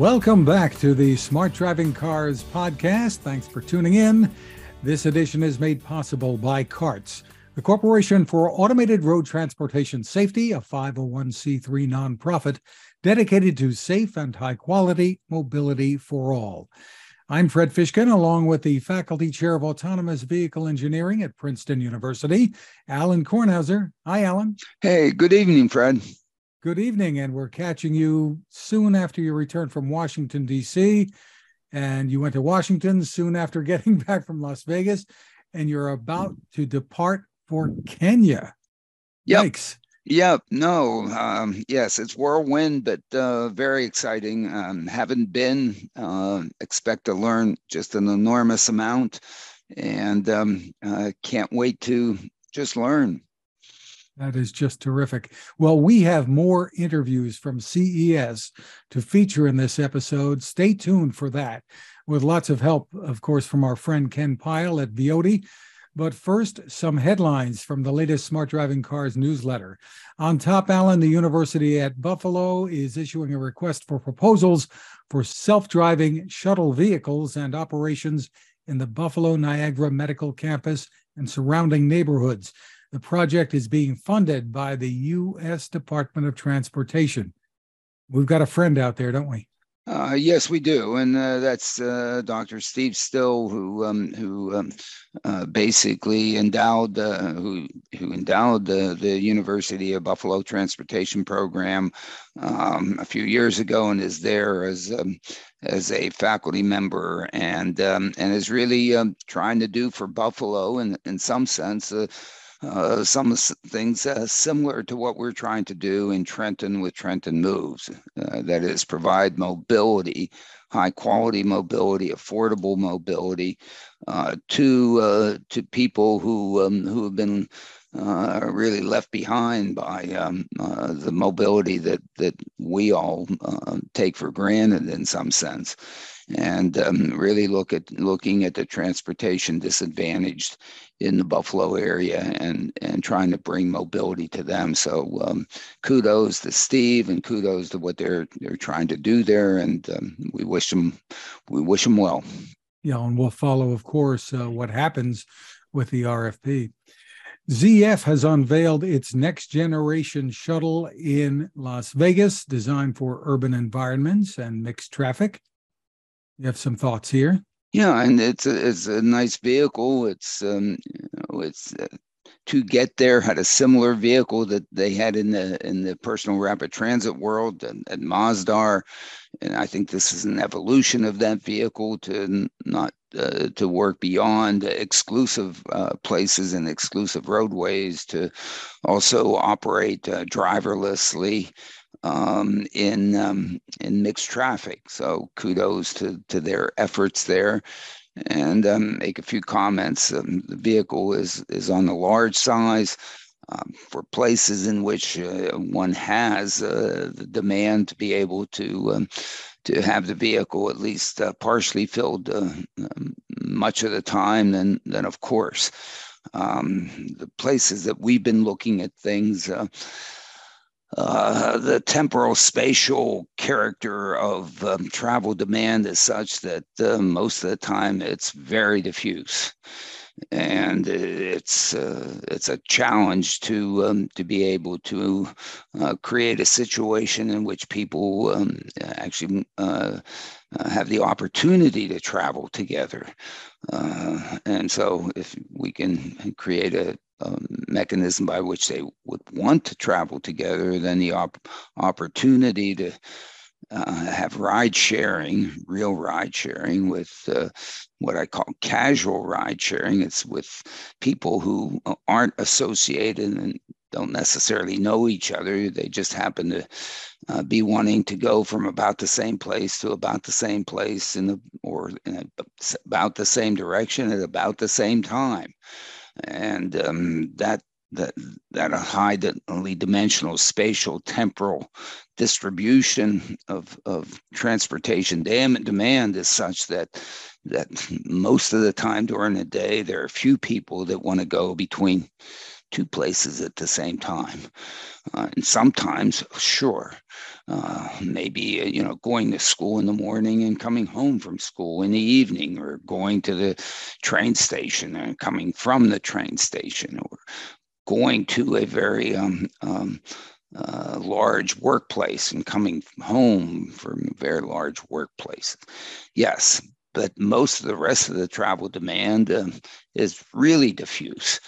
Welcome back to the Smart Driving Cars podcast. Thanks for tuning in. This edition is made possible by CARTS, the Corporation for Automated Road Transportation Safety, a 501c3 nonprofit dedicated to safe and high quality mobility for all. I'm Fred Fishkin, along with the Faculty Chair of Autonomous Vehicle Engineering at Princeton University, Alan Kornhauser. Hi, Alan. Hey, good evening, Fred. Good evening, and we're catching you soon after your return from Washington, D.C. And you went to Washington soon after getting back from Las Vegas, and you're about to depart for Kenya. Yep. Yikes. Yep. No. Um, yes, it's whirlwind, but uh, very exciting. Um, haven't been. Uh, expect to learn just an enormous amount, and um, uh, can't wait to just learn. That is just terrific. Well, we have more interviews from CES to feature in this episode. Stay tuned for that, with lots of help, of course, from our friend Ken Pyle at Viodi but first, some headlines from the latest Smart Driving Cars newsletter. On top, Alan, the University at Buffalo is issuing a request for proposals for self driving shuttle vehicles and operations in the Buffalo Niagara Medical Campus and surrounding neighborhoods. The project is being funded by the U.S. Department of Transportation. We've got a friend out there, don't we? Uh, yes, we do, and uh, that's uh, Dr. Steve Still, who um, who um, uh, basically endowed who who endowed the the University of Buffalo Transportation Program um, a few years ago, and is there as um, as a faculty member, and um, and is really um, trying to do for Buffalo, in in some sense uh, some things uh, similar to what we're trying to do in Trenton with Trenton Moves. Uh, that is, provide mobility, high quality mobility, affordable mobility uh, to uh, to people who um, who have been really left behind by um, the mobility that that we all take for granted in some sense, and um, really look at looking at the transportation disadvantaged in the Buffalo area and and trying to bring mobility to them. So um, kudos to Steve and kudos to what they're they're trying to do there, and um, we wish them we wish them well. Yeah, and we'll follow, of course, uh, what happens with the RFP. ZF has unveiled its next generation shuttle in Las Vegas, designed for urban environments and mixed traffic. You have some thoughts here? Yeah, and it's a, it's a nice vehicle. It's um, it's uh, 2getthere had a similar vehicle that they had in the in the personal rapid transit world at, at Masdar, and I think this is an evolution of that vehicle to not uh, to work beyond exclusive uh, places and exclusive roadways to also operate uh, driverlessly um, in um, in mixed traffic. So kudos to to their efforts there, and um, make a few comments. Um, the vehicle is is on the large size. Um, for places in which uh, one has uh, the demand to be able to um, to have the vehicle at least uh, partially filled uh, much of the time, then then of course the places that we've been looking at things. Uh, uh, the temporal spatial character of um, travel demand is such that uh, most of the time it's very diffuse. And it's uh, it's a challenge to um, to be able to uh, create a situation in which people um, actually uh, have the opportunity to travel together uh, and so if we can create a um, mechanism by which they would want to travel together, then the op- opportunity to uh, have ride sharing, real ride sharing with uh, what I call casual ride sharing. It's with people who aren't associated and don't necessarily know each other. They just happen to uh, be wanting to go from about the same place to about the same place in the or in a, about the same direction at about the same time and um, that that that highly dimensional spatial temporal distribution of of transportation demand is such that that most of the time during the day there are few people that want to go between two places at the same time. Uh, and sometimes, sure, uh, maybe uh, you know going to school in the morning and coming home from school in the evening, or going to the train station and coming from the train station, or going to a very um, um, uh, large workplace and coming home from a very large workplace. Yes, but most of the rest of the travel demand uh, is really diffuse.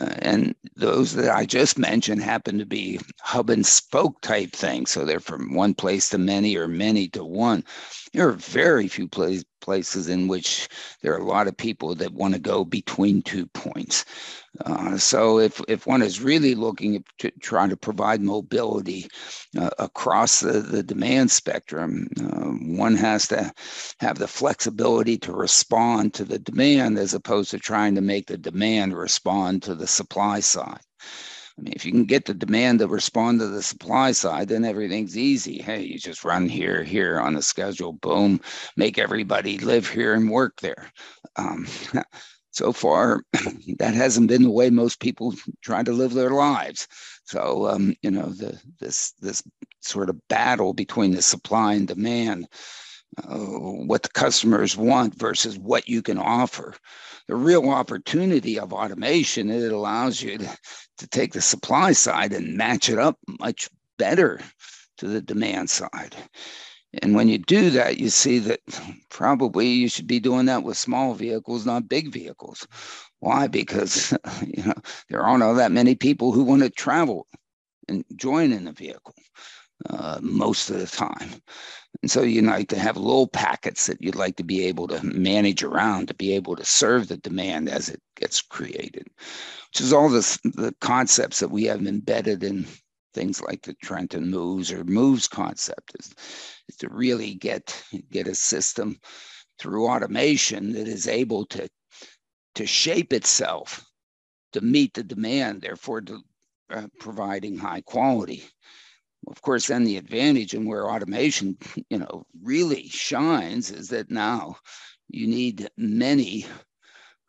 Uh, and those that I just mentioned happen to be hub and spoke type things. So they're from one place to many or many to one. There are very few place, places in which there are a lot of people that want to go between two points. Uh, so if, if one is really looking to try to provide mobility uh, across the, the demand spectrum, uh, one has to have the flexibility to respond to the demand as opposed to trying to make the demand respond to the supply side. I mean, if you can get the demand to respond to the supply side, then everything's easy. Hey, you just run here, here on the schedule, boom, make everybody live here and work there. Um, so far, that hasn't been the way most people try to live their lives. So, um, you know, the, this this sort of battle between the supply and demand, uh, what the customers want versus what you can offer the real opportunity of automation it allows you to, to take the supply side and match it up much better to the demand side. And when you do that you see that probably you should be doing that with small vehicles not big vehicles. Why? Because you know there aren't all that many people who want to travel and join in the vehicle uh, most of the time. And so you like to have little packets that you'd like to be able to manage around to be able to serve the demand as it gets created, which is all this, the concepts that we have embedded in things like the Trenton moves or moves concept is, is to really get get a system through automation that is able to to shape itself to meet the demand, therefore to, uh, providing high quality of course, then the advantage and where automation, you know, really shines is that now you need many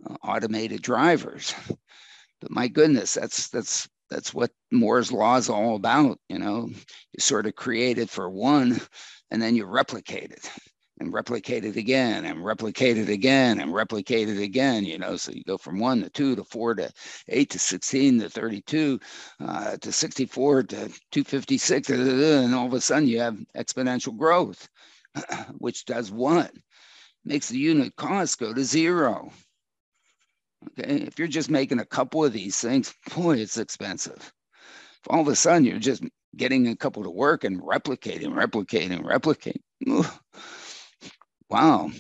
uh, automated drivers. But my goodness, that's that's that's what Moore's law is all about. You know, you sort of create it for one, and then you replicate it and replicate it again and replicate it again and replicate it again you know so you go from one to two to four to eight to 16 to 32 uh, to 64 to 256 and all of a sudden you have exponential growth which does what? Makes the unit cost go to zero. Okay if you're just making a couple of these things boy it's expensive. If all of a sudden you're just getting a couple to work and replicating replicating replicating wow,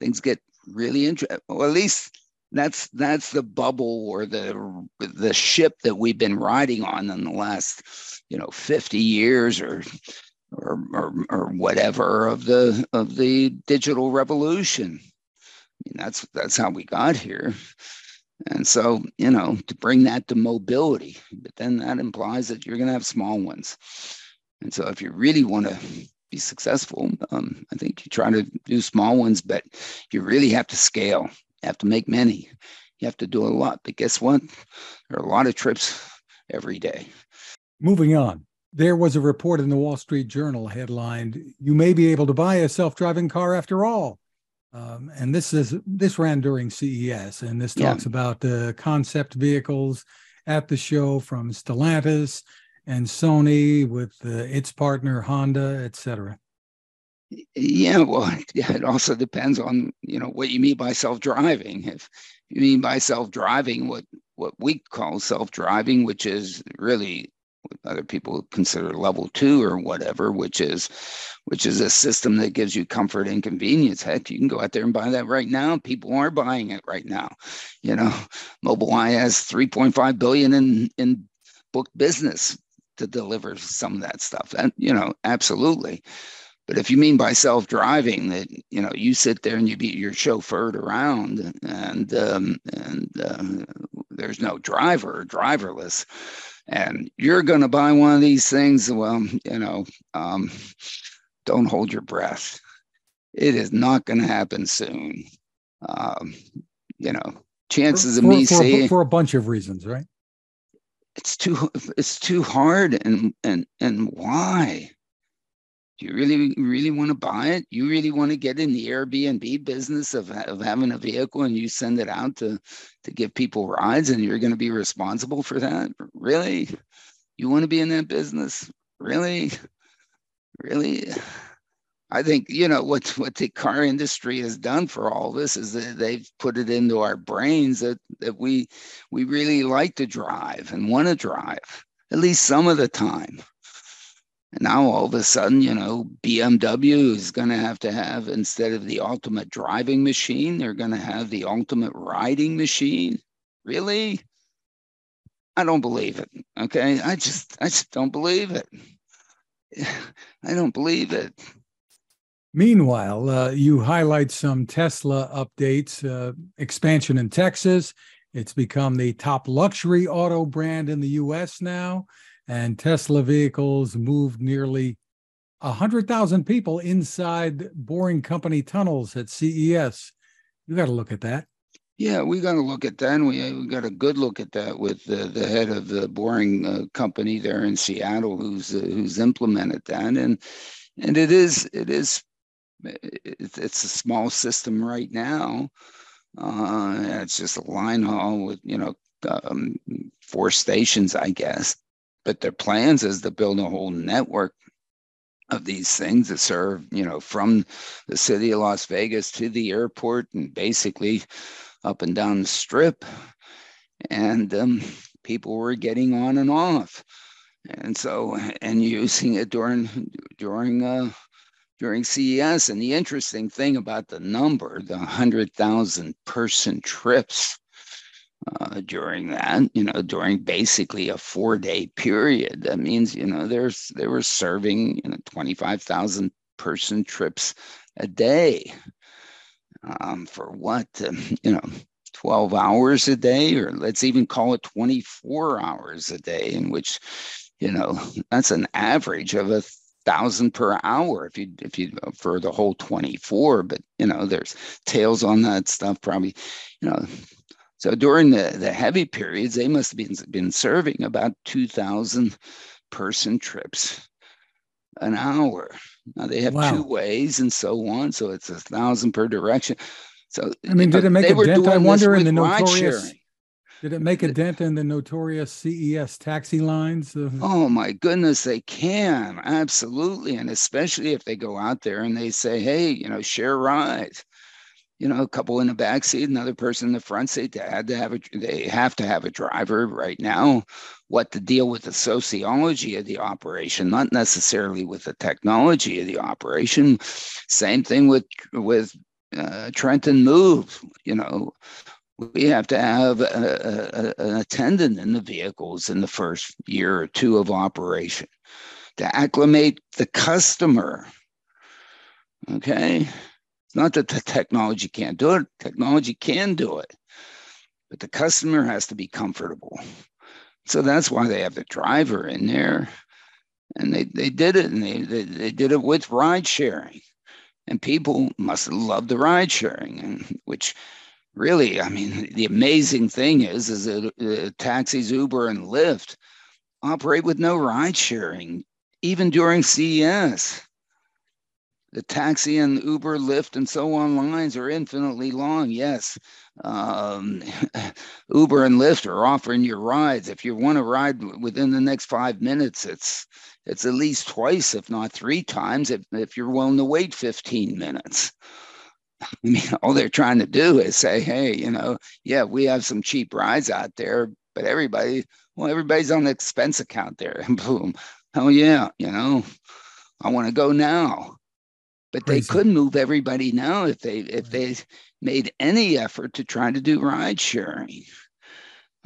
things get really interesting. Well, at least that's that's the bubble or the the ship that we've been riding on in the last you know 50 years or or or, or whatever of the of the digital revolution. I mean, that's that's how we got here. And so, you know, to bring that to mobility, but then that implies that you're going to have small ones. And so, if you really want to be successful. Um, I think you try to do small ones, but you really have to scale. You have to make many. You have to do a lot. But guess what? There are a lot of trips every day. Moving on. There was a report in the Wall Street Journal headlined, You may be able to buy a self driving car after all. Um, and this is this ran during CES, and this talks yeah. about the concept vehicles at the show from Stellantis and Sony with uh, its partner Honda, et cetera? Yeah, well, yeah, it also depends on you know what you mean by self-driving. If you mean by self-driving, what what we call self-driving, which is really what other people consider level two or whatever, which is which is a system that gives you comfort and convenience. Heck, you can go out there and buy that right now. People are buying it right now. You know, Mobileye has 3.5 billion in in booked business to deliver some of that stuff. And, you know, absolutely. But if you mean by self-driving that you know you sit there and you be your chauffeured around and um, and uh, there's no driver or driverless, and you're going to buy one of these things, well, you know, um, don't hold your breath. It is not going to happen soon. Um, you know, chances for, of me for, seeing for a bunch of reasons, right? It's too it's too hard and and and why? Do you really really want to buy it? You really want to get in the airbnb business of, of having a vehicle and you send it out to to give people rides and you're going to be responsible for that? Really? You want to be in that business? Really? Really I think you know what what the car industry has done for all this is that they've put it into our brains that that we we really like to drive and want to drive at least some of the time. And now all of a sudden, you know, BMW is going to have to have instead of the ultimate driving machine, they're going to have the ultimate riding machine. Really? I don't believe it. Okay, I just I just don't believe it. I don't believe it. Meanwhile, uh, you highlight some Tesla updates, uh, expansion in Texas. It's become the top luxury auto brand in the US now, and Tesla vehicles moved nearly 100,000 people inside Boring Company tunnels at CES. You got to look at that. Yeah, we got to look at that. And we, we got a good look at that with the, the head of the Boring uh, Company there in Seattle, who's uh, who's implemented that. And and it is it is it's a small system right now. Uh, it's just a line haul with you know um, four stations, I guess. But their plans is to build a whole network of these things that serve you know from the city of Las Vegas to the airport and basically up and down the strip. And um, people were getting on and off and so and using it during during uh, during CES. And the interesting thing about the number, the 100,000 person trips uh, during that, you know, during basically a four day period, that means, you know, there's they were serving you know, 25,000 person trips a day um, for what, um, you know, 12 hours a day, or let's even call it 24 hours a day, in which, you know, that's an average of a thousand per hour if you if you for the whole 24 but you know there's tails on that stuff probably you know. So during the the heavy periods they must have been, been serving about 2000 person trips an hour. Now they have wow. two ways and so on so it's a thousand per direction. So i mean did it make a dent i wonder in the notorious did it make a dent in the notorious CES taxi lines? Oh my goodness, they can absolutely, and especially if they go out there and they say, "Hey, you know, share rides." You know, a couple in the back seat, another person in the front seat. They had to have a, they have to have a driver right now. What to deal with the sociology of the operation, not necessarily with the technology of the operation. Same thing with with uh, Trenton Move. You know, we have to have a, a, an attendant in the vehicles in the first year or two of operation to acclimate the customer. Okay. It's not that the technology can't do it, technology can do it, but the customer has to be comfortable. So that's why they have the driver in there. And they, they did it and they, they, they did it with ride sharing. And people must loved the ride sharing, and which really, I mean, the amazing thing is, is that uh, taxis, Uber, and Lyft operate with no ride sharing, even during CES. The taxi and Uber, Lyft, and so on lines are infinitely long. Yes, um, Uber and Lyft are offering you rides. If you want to ride within the next five minutes, it's it's at least twice, if not three times, if, if you're willing to wait 15 minutes. I mean, all they're trying to do is say, hey, you know, yeah, we have some cheap rides out there, but everybody, well, everybody's on the expense account there. And boom, oh yeah, you know, I want to go now. But Crazy. they could move everybody now if they if they made any effort to try to do ride sharing.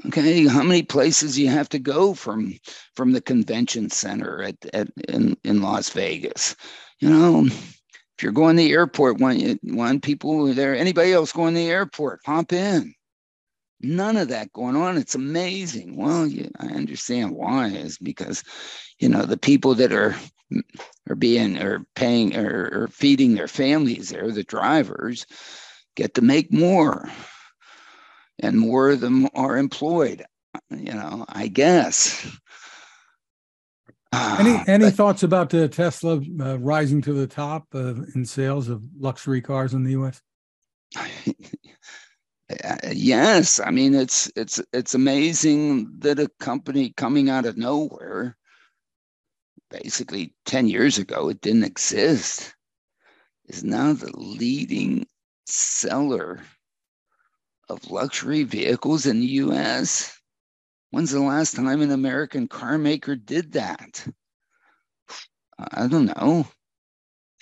Okay, how many places you have to go from from the convention center at, at in, in Las Vegas? You know, you're going to the airport, one, one people there, anybody else going to the airport, hop in. None of that going on. It's amazing. Well, yeah, I understand why is because, you know, the people that are are being or paying or, or feeding their families there, the drivers, get to make more, and more of them are employed. you know, I guess. Any any but, thoughts about the Tesla uh, rising to the top uh, in sales of luxury cars in the U.S.? yes, I mean it's it's it's amazing that a company coming out of nowhere, basically ten years ago, it didn't exist, is now the leading seller of luxury vehicles in the U.S. When's the last time an American car maker did that? I don't know.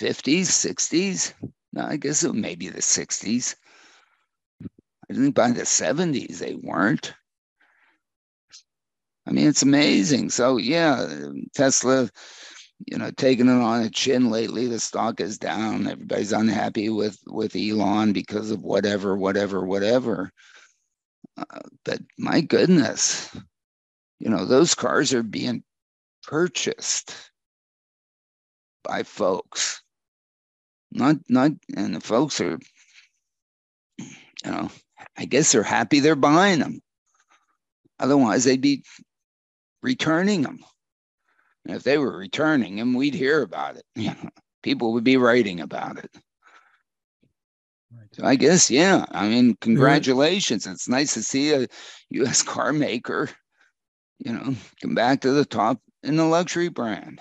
50s, 60s? No, I guess it may be the 60s. I think by the 70s they weren't. I mean, it's amazing. So, yeah, Tesla, you know, taking it on the chin lately. The stock is down. Everybody's unhappy with with Elon because of whatever, whatever, whatever. Uh, but my goodness, you know, those cars are being purchased by folks. Not, not, and the folks are, you know, I guess they're happy they're buying them. Otherwise, they'd be returning them. And if they were returning them, we'd hear about it. People would be writing about it. So I guess, yeah. I mean, congratulations. It's nice to see a U.S. car maker, you know, come back to the top in the luxury brand.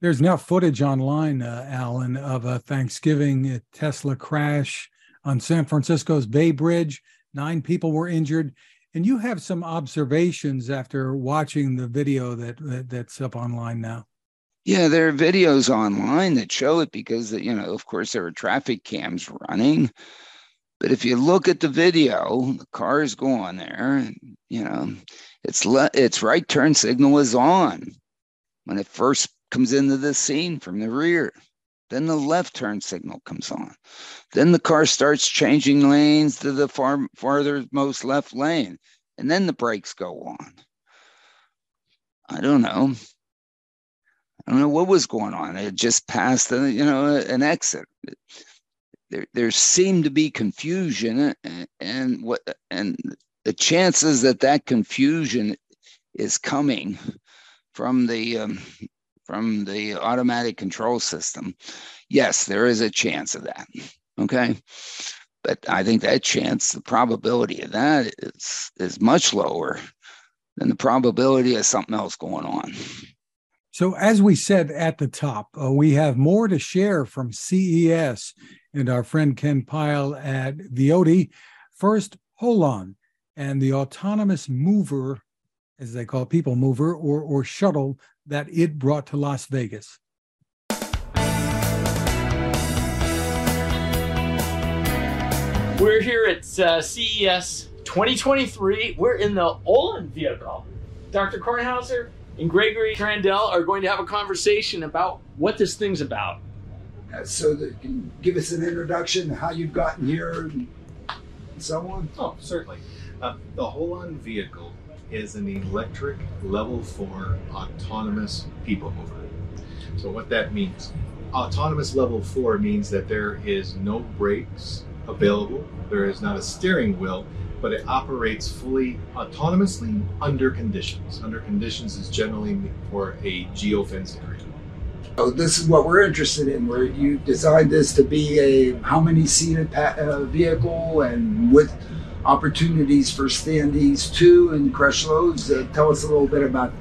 There's now footage online, uh, Alan, of a Thanksgiving Tesla crash on San Francisco's Bay Bridge. Nine people were injured. And you have some observations after watching the video that, that that's up online now. Yeah, there are videos online that show it because, you know, of course, there are traffic cams running. But if you look at the video, the cars go on there, and, you know, its le- its right turn signal is on when it first comes into the scene from the rear. Then the left turn signal comes on. Then the car starts changing lanes to the far farthermost left lane, and then the brakes go on. I don't know. I don't know what was going on. It just passed, a, you know, an exit. There, there seemed to be confusion, and, and what, and the chances that that confusion is coming from the um, from the automatic control system. Yes, there is a chance of that. Okay, but I think that chance, the probability of that is is much lower than the probability of something else going on. So, as we said at the top, uh, we have more to share from CES and our friend Ken Pyle at Viodi. First, Holon and the autonomous mover, as they call it, people mover or, or shuttle that it brought to Las Vegas. We're here at uh, CES 2023. We're in the Holon vehicle. Dr. Kornhauser, and Gregory Trandell are going to have a conversation about what this thing's about. Uh, so, that can give us an introduction, how you've gotten here, and so on. Oh, certainly. Uh, the Holon vehicle is an electric level four autonomous people mover. So, what that means autonomous level four means that there is no brakes available, there is not a steering wheel, but it operates fully autonomously under conditions. Under conditions is generally for a geofenced area. Oh, this is what we're interested in. Where you designed this to be a how many seated pa- uh, vehicle and with opportunities for standees too and crush loads. Uh, tell us a little bit about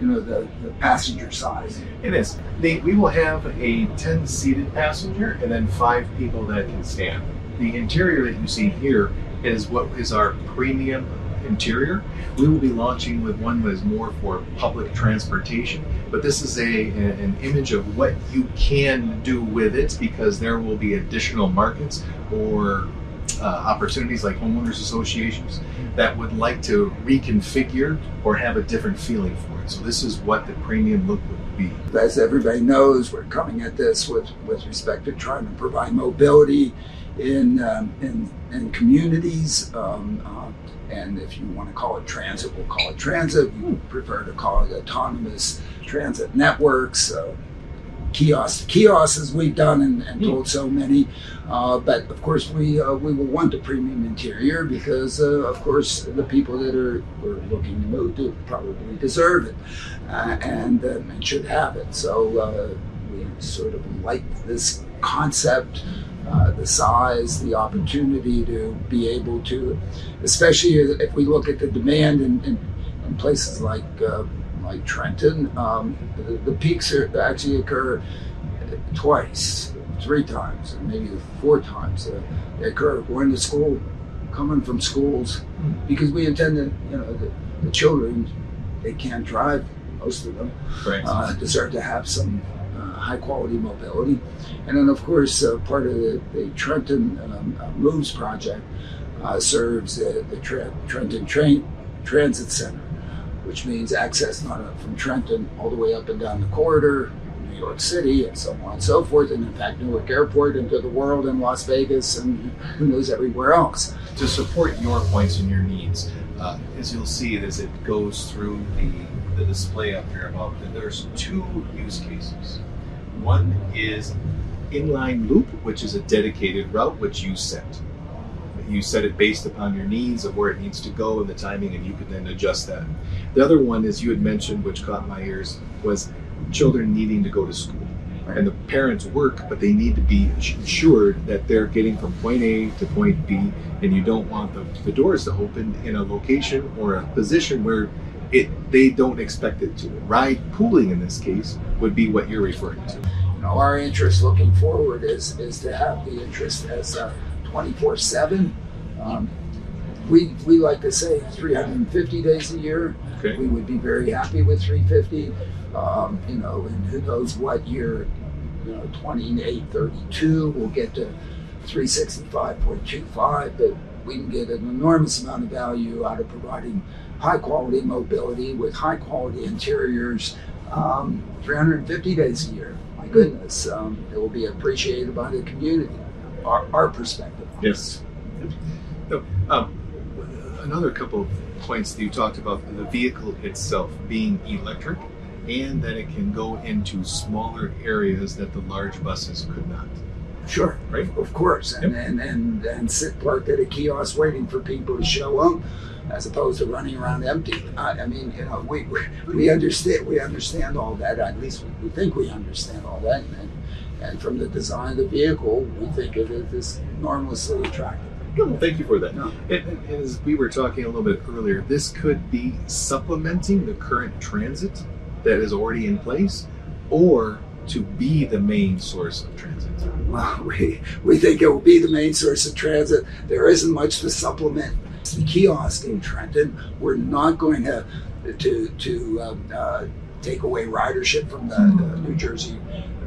you know the, the passenger size. It is. They, we will have a 10 seated passenger and then five people that can stand. The interior that you see here is what is our premium interior. We will be launching with one that is more for public transportation, but this is a, an image of what you can do with it because there will be additional markets or uh, opportunities like homeowners associations that would like to reconfigure or have a different feeling for it. So this is what the premium look would be. As everybody knows, we're coming at this with, with respect to trying to provide mobility in um, in, in communities. Um, uh, and if you want to call it transit, we'll call it transit. We prefer to call it autonomous transit networks. Uh, kiosks. Kiosks we've done and, and told so many, uh, but of course we uh, we will want a premium interior because uh, of course the people that are, are looking to move do probably deserve it uh, and, um, and should have it. So uh, we sort of like this concept. Uh, the size, the opportunity to be able to, especially if we look at the demand in, in, in places like uh, like Trenton, um, the, the, peaks are, actually occur twice, three times, and maybe four times. Uh, they occur going to school, coming from schools, because we intend to, you know, the, the children, they can't drive, most of them, right. uh, deserve to have some high quality mobility. And then, of course, uh, part of the, the Trenton um, uh, Moves project uh, serves the, the Trenton Train Transit Center which means access not from Trenton all the way up and down the corridor, New York City, and so on and so forth, and in fact, Newark Airport into the world and Las Vegas and who knows everywhere else. To support your points and your needs, uh, as you'll see as it goes through the, the display up here above, there's two use cases. One is inline loop, which is a dedicated route which you set you set it based upon your needs of where it needs to go and the timing, and you can then adjust that. The other one, as you had mentioned, which caught my ears, was children needing to go to school. And the parents work, but they need to be assured that they're getting from point A to point B, and you don't want the, the doors to open in a location or a position where it they don't expect it to. Ride pooling in this case would be what you're referring to. You know, our interest looking forward is is to have the interest as a 24 7. Um, we, we like to say 350 days a year. Okay. We would be very happy with 350. Um, you know, and who knows what year, you know, 28, 32, we'll get to 365.25, but we can get an enormous amount of value out of providing high quality mobility with high quality interiors um, 350 days a year. My goodness, um, it will be appreciated by the community our, our perspective. Yes. So, um, another couple of points that you talked about the vehicle itself being electric and that it can go into smaller areas that the large buses could not. Sure, right? Of course, and, yep. and, and and sit parked at a kiosk waiting for people to show up, as opposed to running around empty. I, I mean, you know, we, we we understand we understand all that. At least we, we think we understand all that, and, and from the design of the vehicle, we think it is enormously attractive. Well, thank you for that. No. And, and as we were talking a little bit earlier, this could be supplementing the current transit that is already in place, or to be the main source of transit? Well, we, we think it will be the main source of transit. There isn't much to supplement the kiosk in Trenton. We're not going to to to um, uh, take away ridership from the, the New Jersey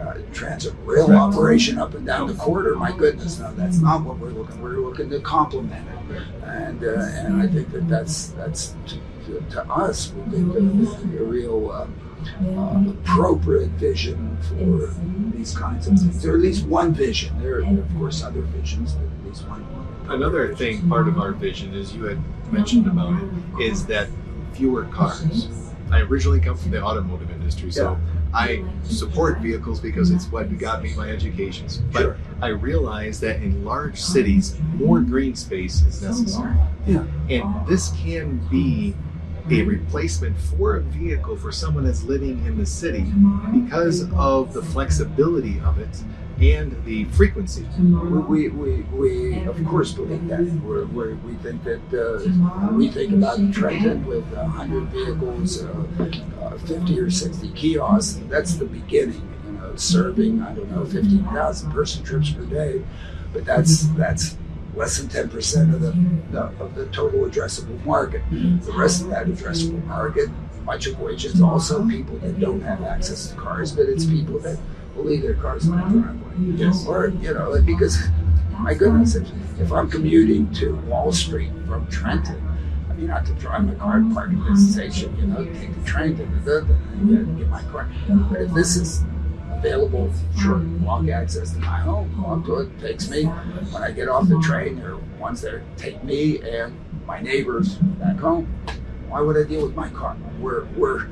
uh, transit rail operation up and down the corridor. My goodness, no, that's not what we're looking. We're looking to complement it, and uh, and I think that that's that's to, to, to us we think the, the real. Um, uh, appropriate vision for these kinds of things, or at least one vision. There are, of course, other visions, but at least one. Another thing, part of our vision, as you had mentioned about it, is that fewer cars. I originally come from the automotive industry, so yeah. I support vehicles because it's what got me my educations. But sure. I realize that in large cities, more green space is necessary. Yeah. And this can be a replacement for a vehicle for someone that's living in the city because of the flexibility of it and the frequency. We, we, we of course believe that. We're, we're, we think that uh, we think about Trenton with 100 vehicles, uh, uh, 50 or 60 kiosks. That's the beginning, you know, serving, I don't know, 15,000 person trips per day. But that's, that's less than 10% of the, the, of the total addressable market. The rest of that addressable market, much of which is also people that don't have access to cars, but it's people that will leave their cars on the driveway. Yes. Or, you know, because, my goodness, if, if I'm commuting to Wall Street from Trenton, I mean, I have to drive my car to park at this station, you know, take the train to the, the, get my car. But if this is available for walk access to my home. Walk to it takes me. When I get off the train, there are ones that take me and my neighbors back home. Why would I deal with my car? We're we're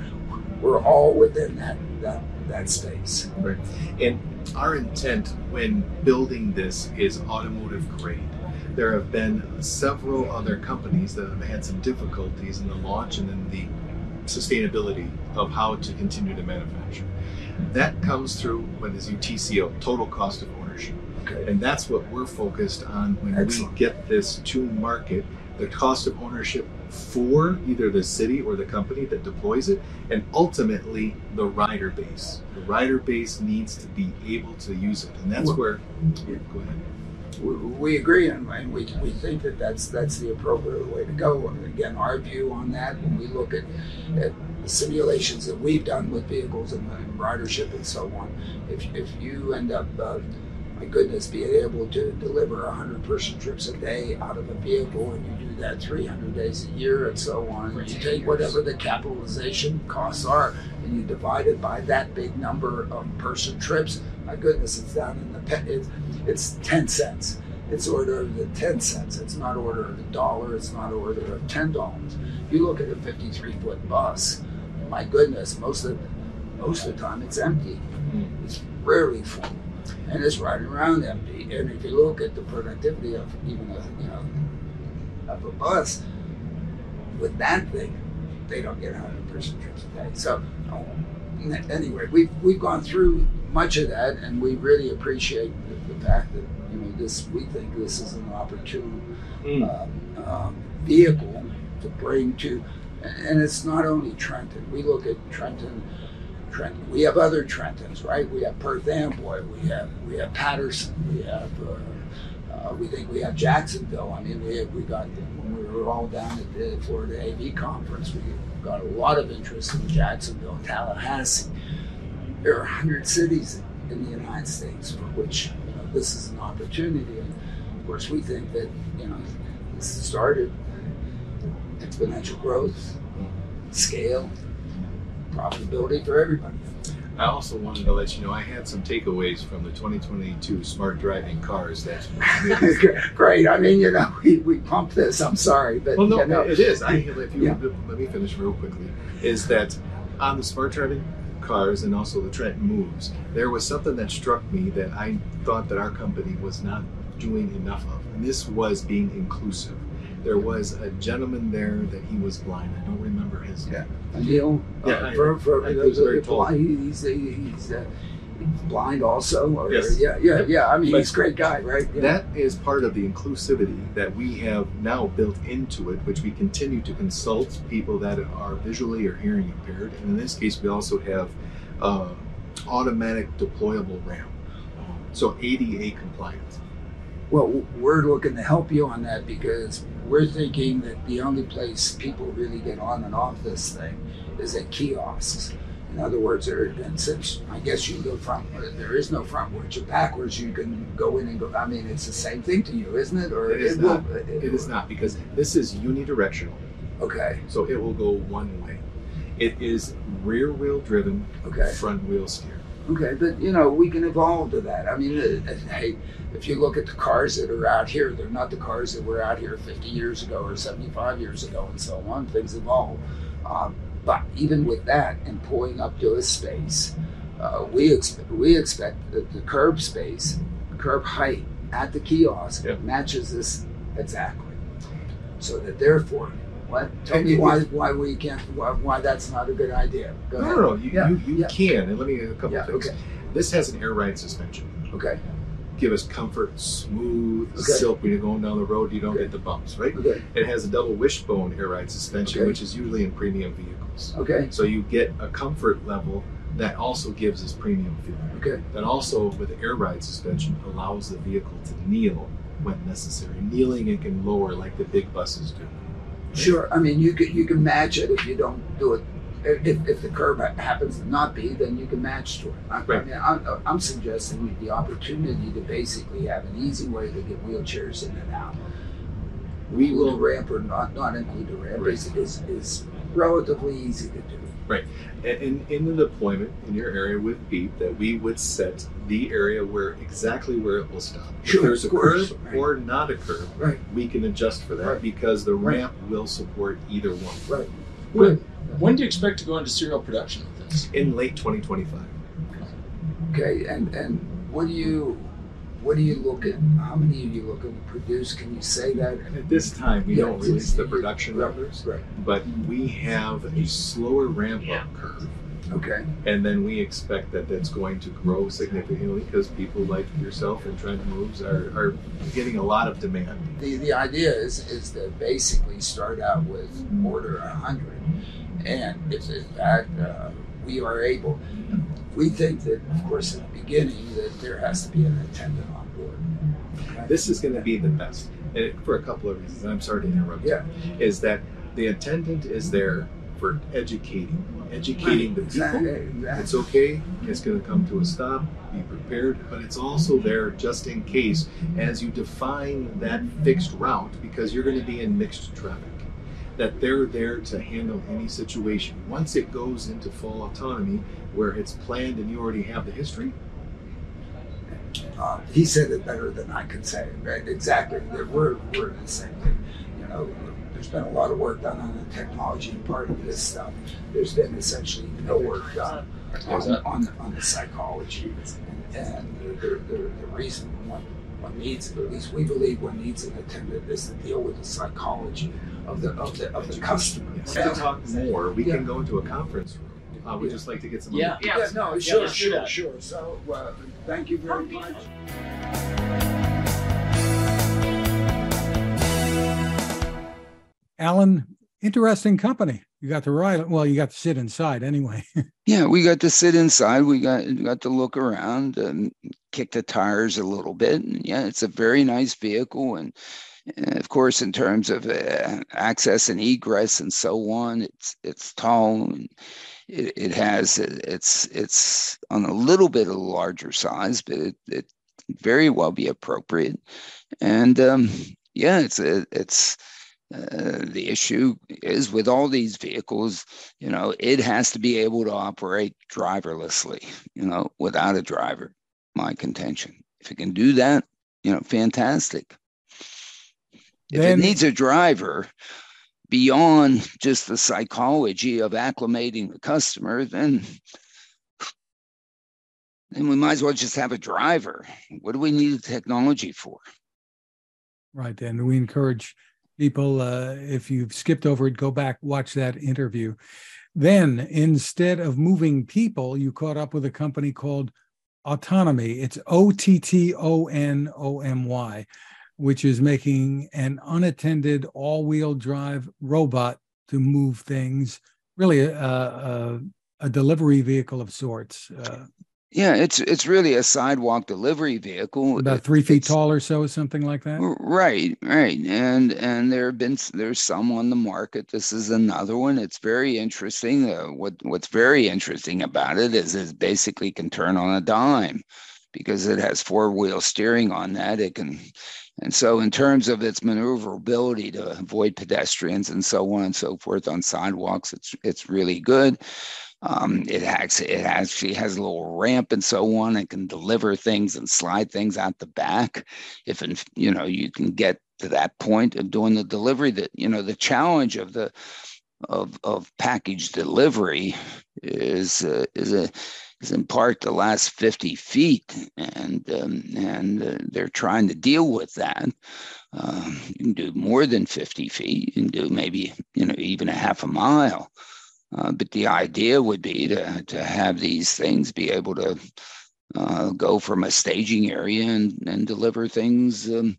we're all within that that that space. Right. And our intent when building this is automotive grade. There have been several other companies that have had some difficulties in the launch and in the sustainability of how to continue to manufacture. That comes through what is UTCO, total cost of ownership. Okay. And that's what we're focused on when Excellent. we get this to market. The cost of ownership for either the city or the company that deploys it, and ultimately the rider base. The rider base needs to be able to use it, and that's Well- where. Yeah, go ahead. we, we agree and, and we, we think that that's that's the appropriate way to go. And again, our view on that when we look at, at the simulations that we've done with vehicles and, and ridership and so on, if, if you end up, uh, my goodness, being able to deliver 100 person trips a day out of a vehicle and you do that 300 days a year and so on, you take whatever the capitalization costs are and you divide it by that big number of person trips, my goodness, it's down in the pen. It's, it's 10 cents. It's order of the 10 cents. It's not order of a dollar. It's not order of $10. You look at a 53 foot bus, my goodness, most of most of the time it's empty. It's rarely full. And it's riding around empty. And if you look at the productivity of even a you know of a bus with that thing, they don't get 100 person trips a day. So anyway, we've we've gone through much of that, and we really appreciate the, the fact that you know this. We think this is an opportune um, um, vehicle to bring to, and it's not only Trenton. We look at Trenton. Trenton. We have other Trentons, right? We have Perth Amboy. We have we have Paterson. We have. Uh, uh, we think we have Jacksonville. I mean, we have, we got when we were all down at the Florida AV conference, we got a lot of interest in Jacksonville, Tallahassee. There are 100 cities in the United States for which you know, this is an opportunity. And of course, we think that you know this started exponential growth, scale, profitability for everybody. I also wanted to let you know I had some takeaways from the 2022 smart driving cars. That's Great. I mean, you know, we, we pump this. I'm sorry, but well, no, you know, it is. I, if you Yeah. let me finish real quickly, is that on the smart driving cars and also the Trent moves, there was something that struck me that I thought that our company was not doing enough of, and this was being inclusive. There was a gentleman there that he was blind. I don't remember his name. Neil, Yeah, uh, I- for, for, I- he was very tall. blind, he's he's, uh, he's blind also. Or, Yes. Yeah, yeah, yeah. I mean, But- he's a great guy, right? Yeah. That is part of the inclusivity that we have now built into it, which we continue to consult people that are visually or hearing impaired. And in this case, we also have uh, automatic deployable RAM. So ADA compliant. Well, we're looking to help you on that because we're thinking that the only place people really get on and off this thing is at kiosks. In other words, there, and since I guess you go front, uh, there is no frontwards or backwards. You can go in and go. I mean, it's the same thing to you, isn't it? Or It is will- not. It is not because this is unidirectional, Okay. so it will go one way. It is rear wheel driven, Okay. front wheel steer. Okay, but you know we can evolve to that. I mean, hey, if you look at the cars that are out here, they're not the cars that were out here 50 years ago or 75 years ago, and so on. Things evolve. Um, but even with that and pulling up to a space, uh, we expect we expect that the curb space, curb height at the kiosk Yep. matches this exactly. So that therefore, what? Tell me why why we can't why, why that's not a good idea. Go No, ahead. no, no. You, Yeah, you, you yeah. can. And let me a couple Yeah. things. Okay. This has an air ride suspension. Okay. give us comfort, smooth, Okay. silk. When you're going down the road, you don't Okay. get the bumps, right? Okay. It has a double wishbone air ride suspension, which is usually in premium vehicles. Okay. So you get a comfort level that also gives us premium feel. Okay. That also, with the air ride suspension, allows the vehicle to kneel when necessary. Kneeling it can lower like the big buses do. Sure. I mean, you can you can match it if you don't do it. If, if the curb happens to not be, then you can match to it. I, I Right. mean, I'm, I'm suggesting the opportunity to basically have an easy way to get wheelchairs in and out. We will, ramp or not not include a ramp Right. is, is, is relatively easy to do. In, in the deployment in your area with BEEP, that we would set the area where exactly where it will stop. Sure, if there's a of course. curb Right. or not a curb, Right. we can adjust for that Right. because the Right. ramp will support either one. Right. When, when do you expect to go into serial production with this? In late 2025. Okay, and and what do you what do you look at? How many are you looking to produce? Can you say that? At this time, we Yeah, don't release the production right, numbers, Right. but we have a slower ramp up curve. Okay. And then we expect that that's going to grow significantly because people like yourself and Trend Moves are, are getting a lot of demand. The the idea is is to basically start out with order a hundred, and if in fact uh, we are able, we think that of course in the beginning that there has to be an attendant on board. Okay? This is going to be the best and for a couple of reasons. I'm sorry to interrupt. Yeah. You, is that the attendant is there for educating, educating the people. Exactly. It's okay. It's going to come to a stop. Be prepared, but it's also there just in case as you define that fixed route because you're going to be in mixed traffic. That they're there to handle any situation. Once it goes into full autonomy, where it's planned and you already have the history, Uh, he said it better than I could say. Right? Exactly. We're we're the same thing. You know, there's been a lot of work done on the technology part of this stuff. There's been essentially no work done on, on, on the psychology. And the, the, the, the reason one, one needs, at least we believe one needs an attendant, is to deal with the psychology of the of the of the customer. to talk more, we Yeah. can go into a conference room. Uh, we just like to get some. Yeah. Yeah, no, sure, let's sure, sure. So, uh, thank you very much. Alan, interesting company. You got to ride. Well, you got to sit inside anyway. Yeah, we got to sit inside. We got got to look around and kick the tires a little bit. And yeah, it's a very nice vehicle, and, of course, in terms of uh, access and egress and so on, it's it's tall. And it, it has it's it's on a little bit of a larger size, but it, it very well be appropriate. And um, yeah, it's a, it's uh, the issue is with all these vehicles, you know, it has to be able to operate driverlessly, you know, without a driver. My contention. If it can do that, you know, fantastic. If Then- it needs a driver beyond just the psychology of acclimating the customer, then then we might as well just have a driver. What do we need the technology for? right. And we encourage people, uh, if you've skipped over it, go back, watch that interview. Then instead of moving people, you caught up with a company called Ottonomy. It's O T T O N O M Y, which is making an unattended all wheel drive robot to move things, really a, a, a delivery vehicle of sorts, uh, Yeah, it's it's really a sidewalk delivery vehicle. about three feet it's- tall or so, something like that. Right, right, and and there have been there's some on the market. This is another one. It's very interesting. Uh, what what's very interesting about it is it basically can turn on a dime, because it has four wheel steering on that. It can, and so in terms of its maneuverability to avoid pedestrians and so on and so forth on sidewalks, it's it's really good. Um, it actually it actually has a little ramp and so on. It can deliver things and slide things out the back if in, you know you can get to that point of doing the delivery that you know the challenge of the of of package delivery is uh, is a is in part the last 50 feet and um, and uh, they're trying to deal with that um, you can do more than 50 feet you can do maybe you know even a half a mile uh, but the idea would be to, to have these things be able to uh, go from a staging area and, and deliver things um,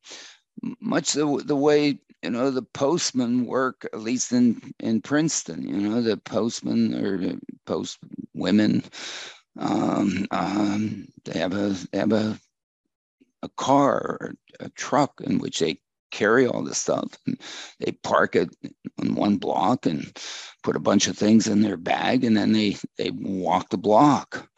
much the, the way you know the postmen work at least in in princeton you know the postmen or post women um, um, they have a they have a a car or a truck in which they carry all this stuff. And they park it on one block and put a bunch of things in their bag and then they they walk the block.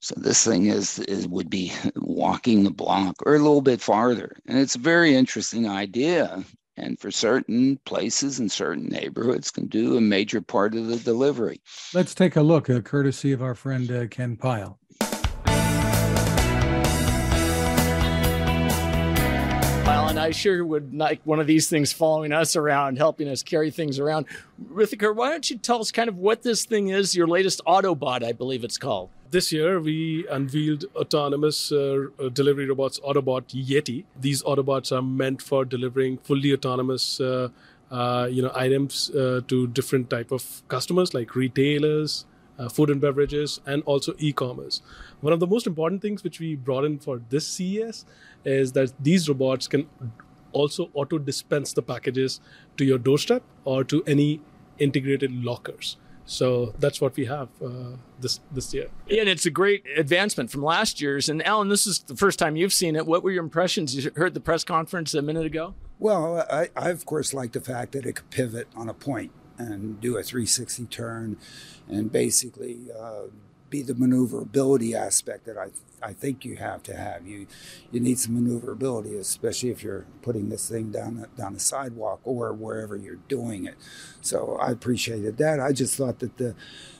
So this thing is is would be walking the block or a little bit farther. And it's a very interesting idea. And for certain places and certain neighborhoods can do a major part of the delivery. Let's take a look, uh, courtesy of our friend uh, Ken Pyle. I sure would like one of these things following us around, helping us carry things around. Ritukar, why don't you tell us kind of what this thing is, your latest Ottobot, I believe it's called? This year, we unveiled autonomous uh, uh, delivery robots, Ottobot Yeti. These Ottobots are meant for delivering fully autonomous, uh, uh, you know, items uh, to different type of customers like retailers, uh, food and beverages, and also e-commerce. One of the most important things which we brought in for this CES is that these robots can also auto dispense the packages to your doorstep or to any integrated lockers. So that's what we have uh, this this year. Yeah, And it's a great advancement from last year's. And Alan, this is the first time you've seen it. What were your impressions? You heard the press conference a minute ago. Well, I, I of course like the fact that it could pivot on a point and do a 360 turn, and basically uh, be the maneuverability aspect that I I think you have to have. You you need some maneuverability, especially if you're putting this thing down down the sidewalk or wherever you're doing it. So I appreciated that. I just thought that the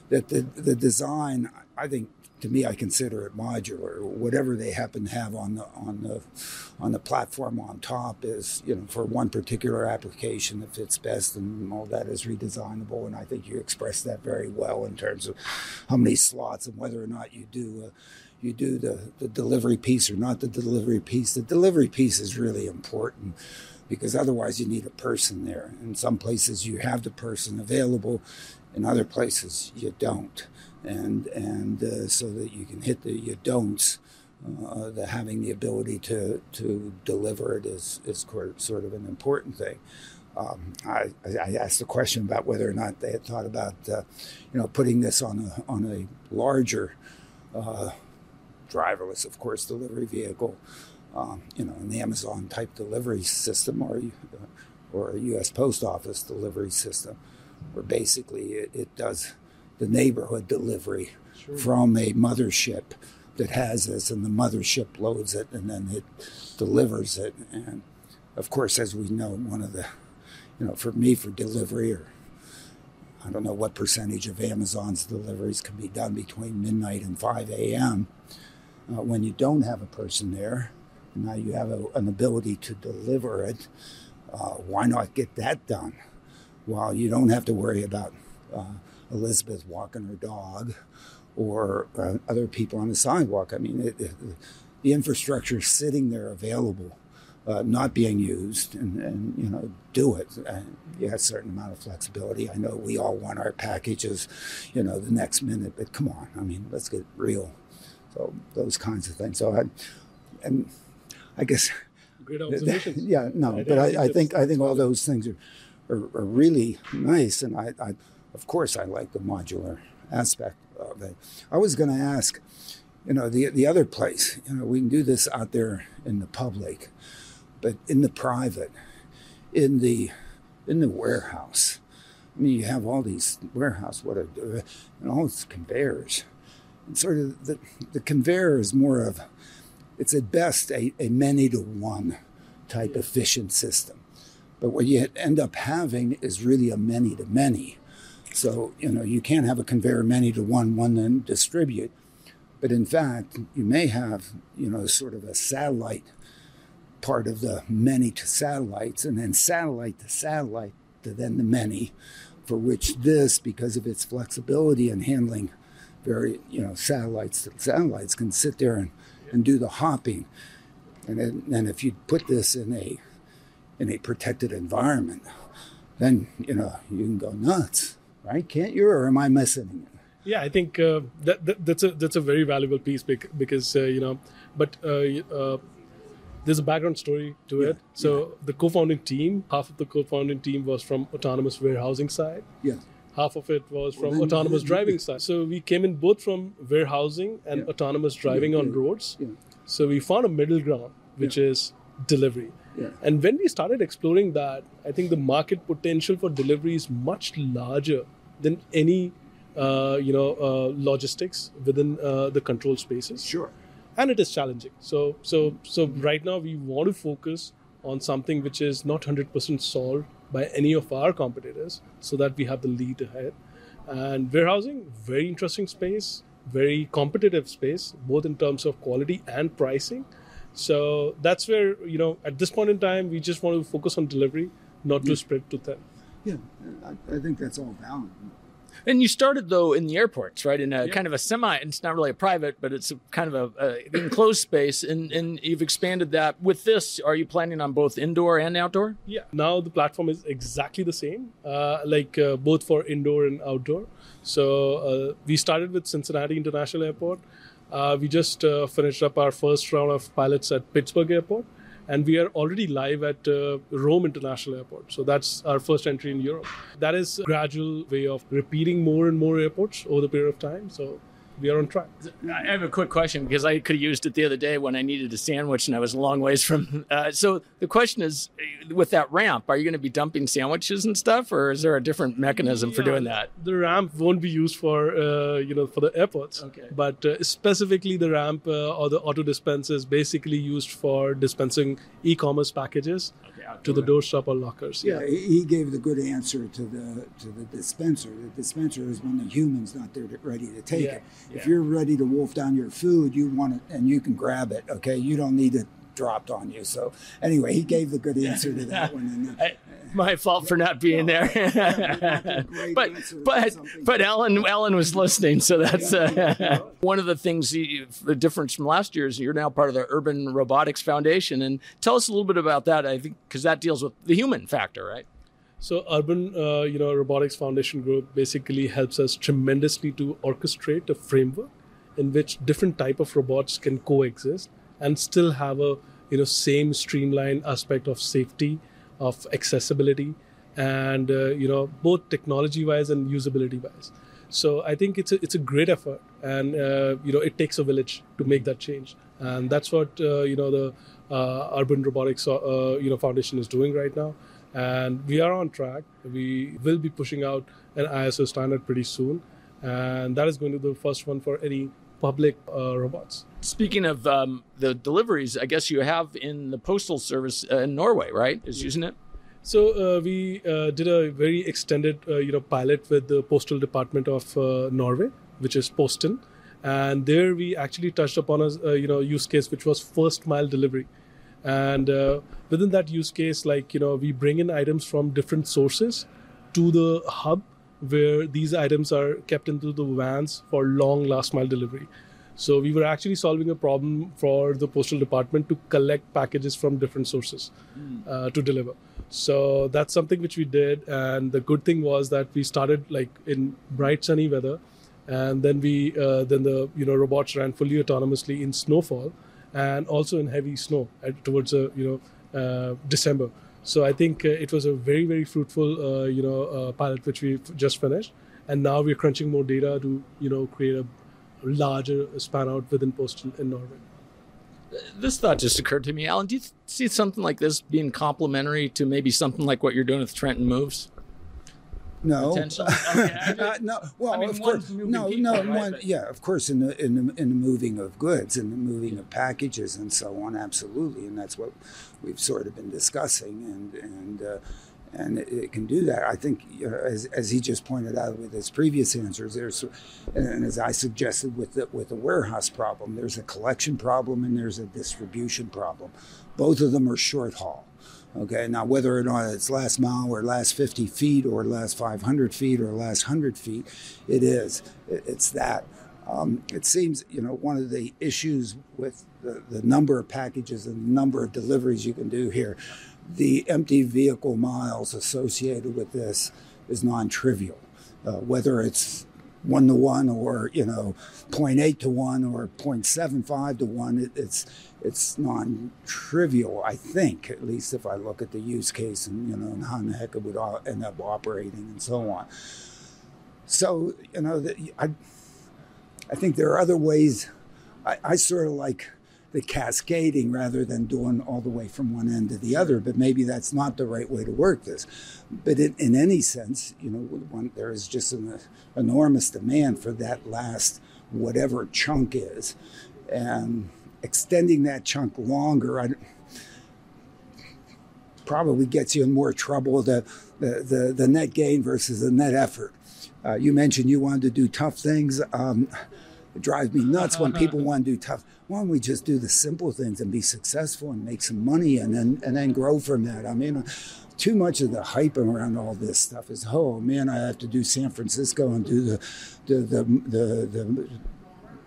that the the design I think to me, I consider it modular. Whatever they happen to have on the on the on the platform on top is, you know, for one particular application that fits best, and all that is redesignable. And I think you expressed that very well in terms of how many slots and whether or not you do. Uh, you do the, the delivery piece or not the delivery piece. The delivery piece is really important because otherwise you need a person there. In some places you have the person available, in other places you don't and and uh, so that you can hit the you don'ts. Uh, the having the ability to to deliver it is is sort of an important thing. Um, I, I, asked the question about whether or not they had thought about uh, you know putting this on a on a larger uh, driverless, of course, delivery vehicle. Um, you know, an Amazon type delivery system or or a U.S. Post Office delivery system, where basically it, it does the neighborhood delivery sure. from a mothership that has this, and the mothership loads it and then it delivers it. And of course, as we know, one of the, you know, for me, for delivery, or I don't know what percentage of Amazon's deliveries can be done between midnight and 5 a.m. Uh, when you don't have a person there, now you have a, an ability to deliver it. Uh, why not get that done while you don't have to worry about uh, Elizabeth walking her dog or uh, other people on the sidewalk. I mean, it, it, the infrastructure is sitting there available, uh, not being used, and, and, you know, do it. And you have a certain amount of flexibility. I know we all want our packages, you know, the next minute, but come on, I mean, let's get real. So those kinds of things. So I, and I guess. Great observation. Yeah, no, but I, I, think I think all those things are, are, are really nice, and I, I of course, I like the modular aspect of it. I was going to ask, you know, the the other place, you know, we can do this out there in the public, but in the private, in the in the warehouse. I mean, you have all these warehouse, what are, and all these conveyors. And sort of the, the conveyor is more of, it's at best a, a many to one type efficient system. But what you end up having is really a many to many. So, you know, you can't have a conveyor many to one, one then distribute. But in fact, you may have, you know, sort of a satellite part of the many to satellites, and then satellite to satellite to then the many, for which this, because of its flexibility and handling very, you know, satellites to satellites, can sit there and, and do the hopping. And then, and if you put this in a in a protected environment, then you know you can go nuts right? Can't you, or am I missing it? Yeah, I think uh, that, that, that's a that's a very valuable piece because uh, you know, but uh, uh, there's a background story to yeah, it. So yeah. the co-founding team, half of the co-founding team was from autonomous warehousing side. Yeah. Half of it was from well, then, autonomous then, driving side. So we came in both from warehousing and yeah. autonomous driving on roads. So we found a middle ground, which is delivery. Yeah. And when we started exploring that, I think the market potential for delivery is much larger than any uh, you know uh, logistics within uh, the control spaces. Sure. And it is challenging. So so so right now we want to focus on something which is not 100% solved by any of our competitors, so that we have the lead ahead. And warehousing, very interesting space, very competitive space, both in terms of quality and pricing. So that's where you know at this point in time we just want to focus on delivery, not yeah. to spread too thin. Yeah, I, I think that's all valid. And you started though in the airports, right? In a kind of a semi. It's not really a private, but it's a kind of a, a enclosed space, and and you've expanded that. With this, are you planning on both indoor and outdoor? Yeah. Now the platform is exactly the same, uh, like uh, both for indoor and outdoor. So uh, we started with Cincinnati International Airport. Uh, we just uh, finished up our first round of pilots at Pittsburgh Airport, and we are already live at uh, Rome International Airport. So that's our first entry in Europe. That is a gradual way of repeating more and more airports over the period of time. So we are on track. I have a quick question because I could have used it the other day when I needed a sandwich and I was a long ways from. Uh, so the question is, with that ramp, are you going to be dumping sandwiches and stuff, or is there a different mechanism for doing that? The ramp won't be used for uh, you know for the airports. Okay. But uh, specifically, the ramp uh, or the auto dispenser is basically used for dispensing e-commerce packages to the doorstop or lockers. Yeah, he he gave the good answer to the to the dispenser. The dispenser is when the human's not there to, ready to take Yeah, it. If you're ready to wolf down your food, you want it and you can grab it. Okay, you don't need it dropped on you. So anyway, he gave the good answer to that one. And, I- my fault for not being there. great but but but Ellen Ellen was listening, so that's uh, one of the things. The difference from last year is you're now part of the Urban Robotics Foundation, and tell us a little bit about that. I think because that deals with the human factor, right? So Urban, uh, you know, Robotics Foundation Group basically helps us tremendously to orchestrate a framework in which different type of robots can coexist and still have a you know same streamlined aspect of safety, of accessibility, and uh, you know both technology wise and usability wise. So I think it's a it's a great effort, and uh, you know it takes a village to make that change, and that's what uh, you know the uh, Urban Robotics uh, you know Foundation is doing right now and we are on track. We will be pushing out an ISO standard pretty soon, and that is going to be the first one for any public uh, robots. Speaking of um, the deliveries, I guess you have in the postal service uh, in Norway, right? Is using it. So uh, we uh, did a very extended, uh, you know, pilot with the postal department of uh, Norway, which is Posten, and there we actually touched upon a uh, you know use case which was first mile delivery, and uh, within that use case, like you know, we bring in items from different sources to the hub where these items are kept into the vans for long last mile delivery. So we were actually solving a problem for the postal department to collect packages from different sources uh, to deliver. So that's something which we did, and the good thing was that we started like in bright sunny weather, and then we uh, then the you know robots ran fully autonomously in snowfall, and also in heavy snow at, towards a you know December. So I think uh, it was a very very fruitful uh, you know uh, pilot which we just finished, and now we're crunching more data to you know create a larger span out within postal in Norway. This thought just occurred to me, Alan. Do you see something like this being complementary to maybe something like what you're doing with Trenton Moves? No, Potentially. Okay, I Uh, no, well, I mean, of course, no, people, no, right, one, but- yeah, of course, in the in the in the moving of goods and the moving of packages and so on, absolutely, and that's what we've sort of been discussing, and and uh, and it, it can do that. I think, as as he just pointed out with his previous answers, there's, and as I suggested with the with the warehouse problem, there's a collection problem and there's a distribution problem. Both of them are short haul. Okay, now whether or not it's last mile or last 50 feet or last 500 feet or last 100 feet, it is. It's that. Um, it seems, you know, one of the issues with the, the number of packages and the number of deliveries you can do here, the empty vehicle miles associated with this is non trivial. Uh, whether it's one to one or you know 0.8 to one or 0.75 to one it, it's it's non-trivial i think at least if i look at the use case and you know and how the heck it would end up operating and so on. So you know i i think there are other ways i, I sort of like the cascading rather than doing all the way from one end to the other but maybe that's not the right way to work this. But in, in any sense you know one, there is just an enormous demand for that last whatever chunk is. And extending that chunk longer I, probably gets you in more trouble the, the, the, the net gain versus the net effort. Uh, you mentioned you wanted to do tough things. Um, it drives me nuts when people want to do tough. Why don't we just do the simple things and be successful and make some money and then and then grow from that? I mean, too much of the hype around all this stuff is oh man, I have to do San Francisco and do the the the the, the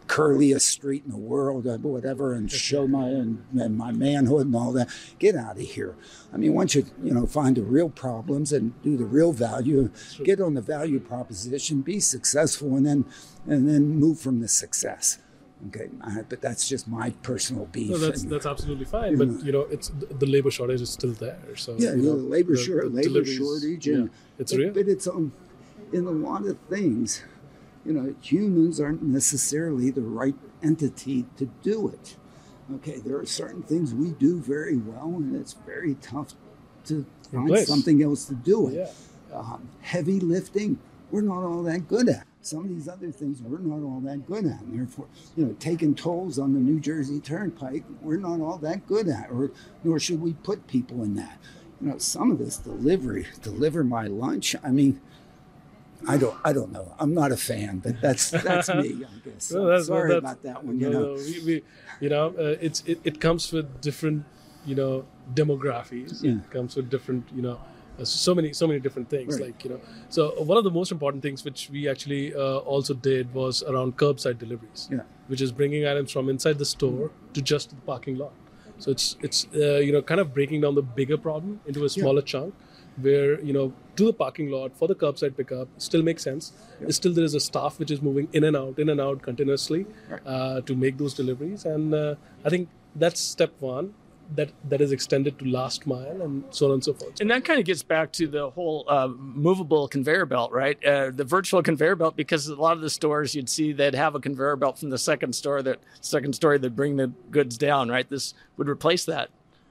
curliest street in the world, or whatever, and show my and, and, my manhood and all that. Get out of here. I mean, once you you know find the real problems and do the real value, get on the value proposition, be successful, and then and then move from the success. Okay, but that's just my personal beef. No, that's and, that's absolutely fine. But you know, it's the labor shortage is still there. So yeah, you know, the labor, the, the labor shortage, and yeah, it's but, real. But it's um, in a lot of things you know, humans aren't necessarily the right entity to do it. Okay, there are certain things we do very well, and it's very tough to find something else to do it. Yeah. Um, heavy lifting, we're not all that good at. Some of these other things we're not all that good at, and therefore, you know, taking tolls on the New Jersey Turnpike, we're not all that good at, or nor should we put people in that. You know, some of this delivery, deliver my lunch. I mean, I don't. I don't know. I'm not a fan, but that's that's me. I guess. No, that's, Sorry that's, about that one. You no, know, no, we, we, you know, uh, it's it, it comes with different, you know, demographics. Yeah. It comes with different, you know, so many so many different things. Right. Like you know, so one of the most important things which we actually uh, also did was around curbside deliveries. Yeah. Which is bringing items from inside the store to just the parking lot. So it's it's uh, you know kind of breaking down the bigger problem into a smaller chunk where you know to the parking lot for the curbside pickup still makes sense. Yep. Still, there is a staff which is moving in and out, in and out continuously Right. uh, to make those deliveries, and uh, I think that's step one. That that is extended to last mile and so on and so forth. And that kind of gets back to the whole uh, movable conveyor belt, right? Uh, the virtual conveyor belt, because a lot of the stores you'd see they'd have a conveyor belt from the second store that second story that bring the goods down, right? This would replace that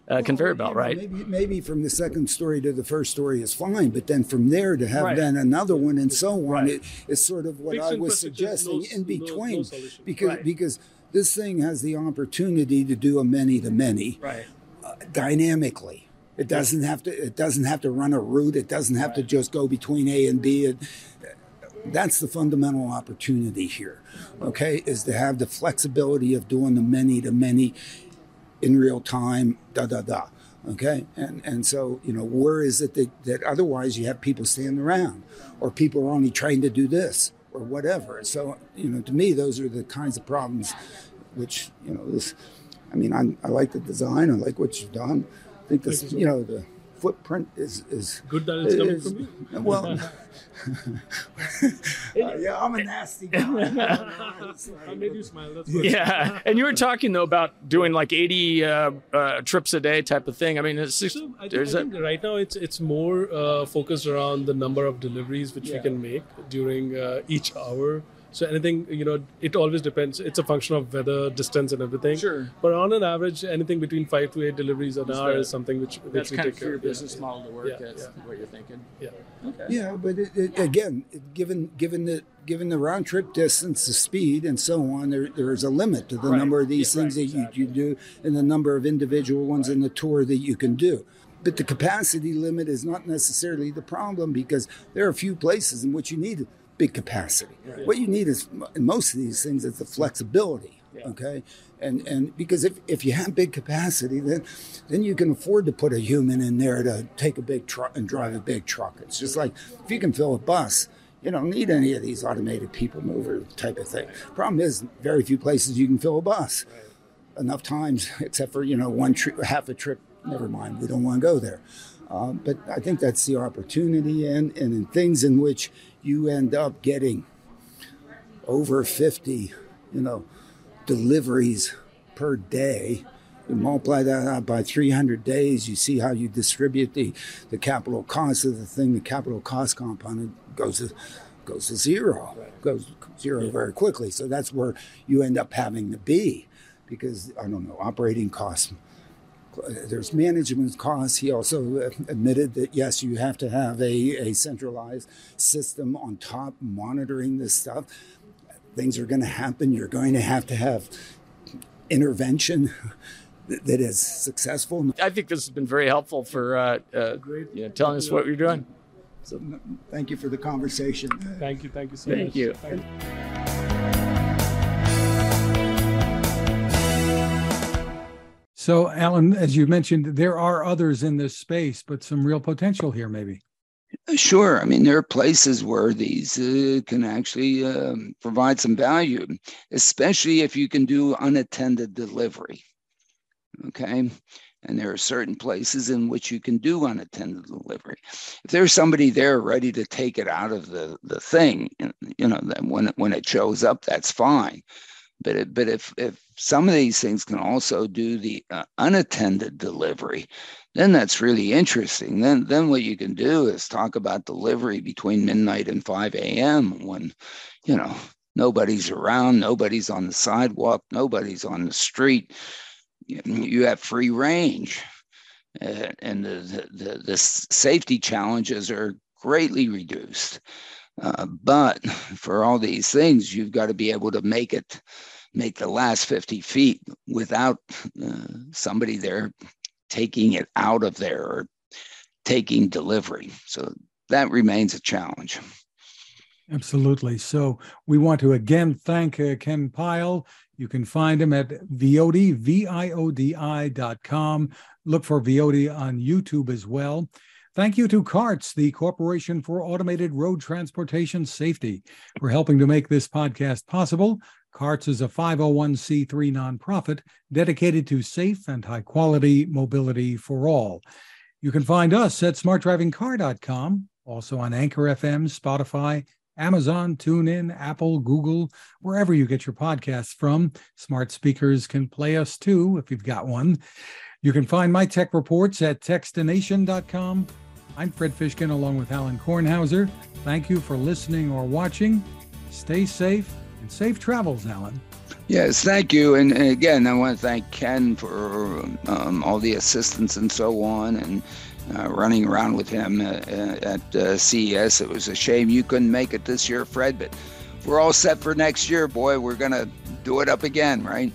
uh, conveyor belt, you right? Maybe, maybe from the second story to the first story is fine, but then from there to have Right. then another one and so on, Right. it, it's sort of what Fixed I was suggesting no- in no- no between, because Right. because this thing has the opportunity to do a many to many Right. Uh, dynamically. It doesn't have to. It doesn't have to run a route. It doesn't have to just go between A and B. It, that's the fundamental opportunity here. Okay, is to have the flexibility of doing the many to many in real time. Da da da. Okay, and and so you know where is it that, that otherwise you have people standing around, or people are only trained to do this or whatever. So you know to me those are the kinds of problems, which you know this. I mean I, I like the design. I like what you've done. I think this you know the footprint is is Good that it's coming is- from you. Well, uh, yeah, I'm a nasty guy. I made you smile. That's good. Yeah, and you were talking though about doing like 80 uh, uh, trips a day type of thing. I mean, it's just, So I think, there's I a, think right now it's it's more uh, focused around the number of deliveries which we can make during uh, each hour. So anything you know, it always depends. It's a function of weather, distance, and everything. Sure. But on an average, anything between five to eight deliveries an hour is something which, which we take your business Yeah. model to work. Yeah, That's yeah. what you're thinking. Yeah. Okay. Yeah, but it, it, again, given given the given the round trip distance, the speed, and so on, there there is a limit to the Right. number of these Yeah, things right, that you, you do and the number of individual ones in the tour that you can do. But the capacity limit is not necessarily the problem because there are a few places in which you need big capacity. What you need is in most of these things is the flexibility. Okay, and and because if, if you have big capacity, then then you can afford to put a human in there to take a big truck and drive a big truck. It's just like if you can fill a bus, you don't need any of these automated people mover type of thing. Problem is, very few places you can fill a bus. Enough times, except for you know one tri- half a trip. Never mind, we don't want to go there. Um, but I think that's the opportunity, and and in things in which you end up getting over fifty, you know, deliveries per day. You multiply that out by 300 days, you see how you distribute the, the capital cost of the thing. The capital cost component goes to, goes to zero, goes zero very quickly. So that's where you end up having to be because, I don't know, operating costs. There's management costs. He also admitted that yes, you have to have a, a centralized system on top monitoring this stuff things are going to happen. You're going to have to have intervention that that is successful. I think this has been very helpful for uh, uh, you know, telling us what you're doing. So, thank you for the conversation. Thank you. Thank you so Thank much. you. Thank you. So, Alan, as you mentioned, there are others in this space, but some real potential here, maybe. Sure. I mean, there are places where these uh, can actually um, provide some value, especially if you can do unattended delivery. Okay. And there are certain places in which you can do unattended delivery. If there's somebody there ready to take it out of the, the thing, you know, when, when it shows up, that's fine. But it, but if if some of these things can also do the uh, unattended delivery, then that's really interesting. Then then what you can do is talk about delivery between midnight and 5 a.m. when you know nobody's around, nobody's on the sidewalk, nobody's on the street. You have free range, uh, and the, the the safety challenges are greatly reduced. Uh, but for all these things, you've got to be able to make it, make the last 50 feet without uh, somebody there taking it out of there or taking delivery. So that remains a challenge. Absolutely. So we want to again thank uh, Ken Pyle. You can find him at Viodi, V-I-O-D-I dot com. Look for Viodi on YouTube as well. Thank you to CARTS, the Corporation for Automated Road Transportation Safety, for helping to make this podcast possible. CARTS is a 501c3 nonprofit dedicated to safe and high quality mobility for all. You can find us at smartdrivingcar.com, also on Anchor FM, Spotify, Amazon, TuneIn, Apple, Google, wherever you get your podcasts from. Smart speakers can play us too if you've got one. You can find my tech reports at techstination.com I'm Fred Fishkin along with Alan Kornhauser. Thank you for listening or watching. Stay safe and safe travels, Alan. Yes, thank you. And, again, I want to thank Ken for um, all the assistance and so on, and uh, running around with him uh, at uh, CES. It was a shame you couldn't make it this year, Fred, but we're all set for next year, boy. We're going to do it up again, right?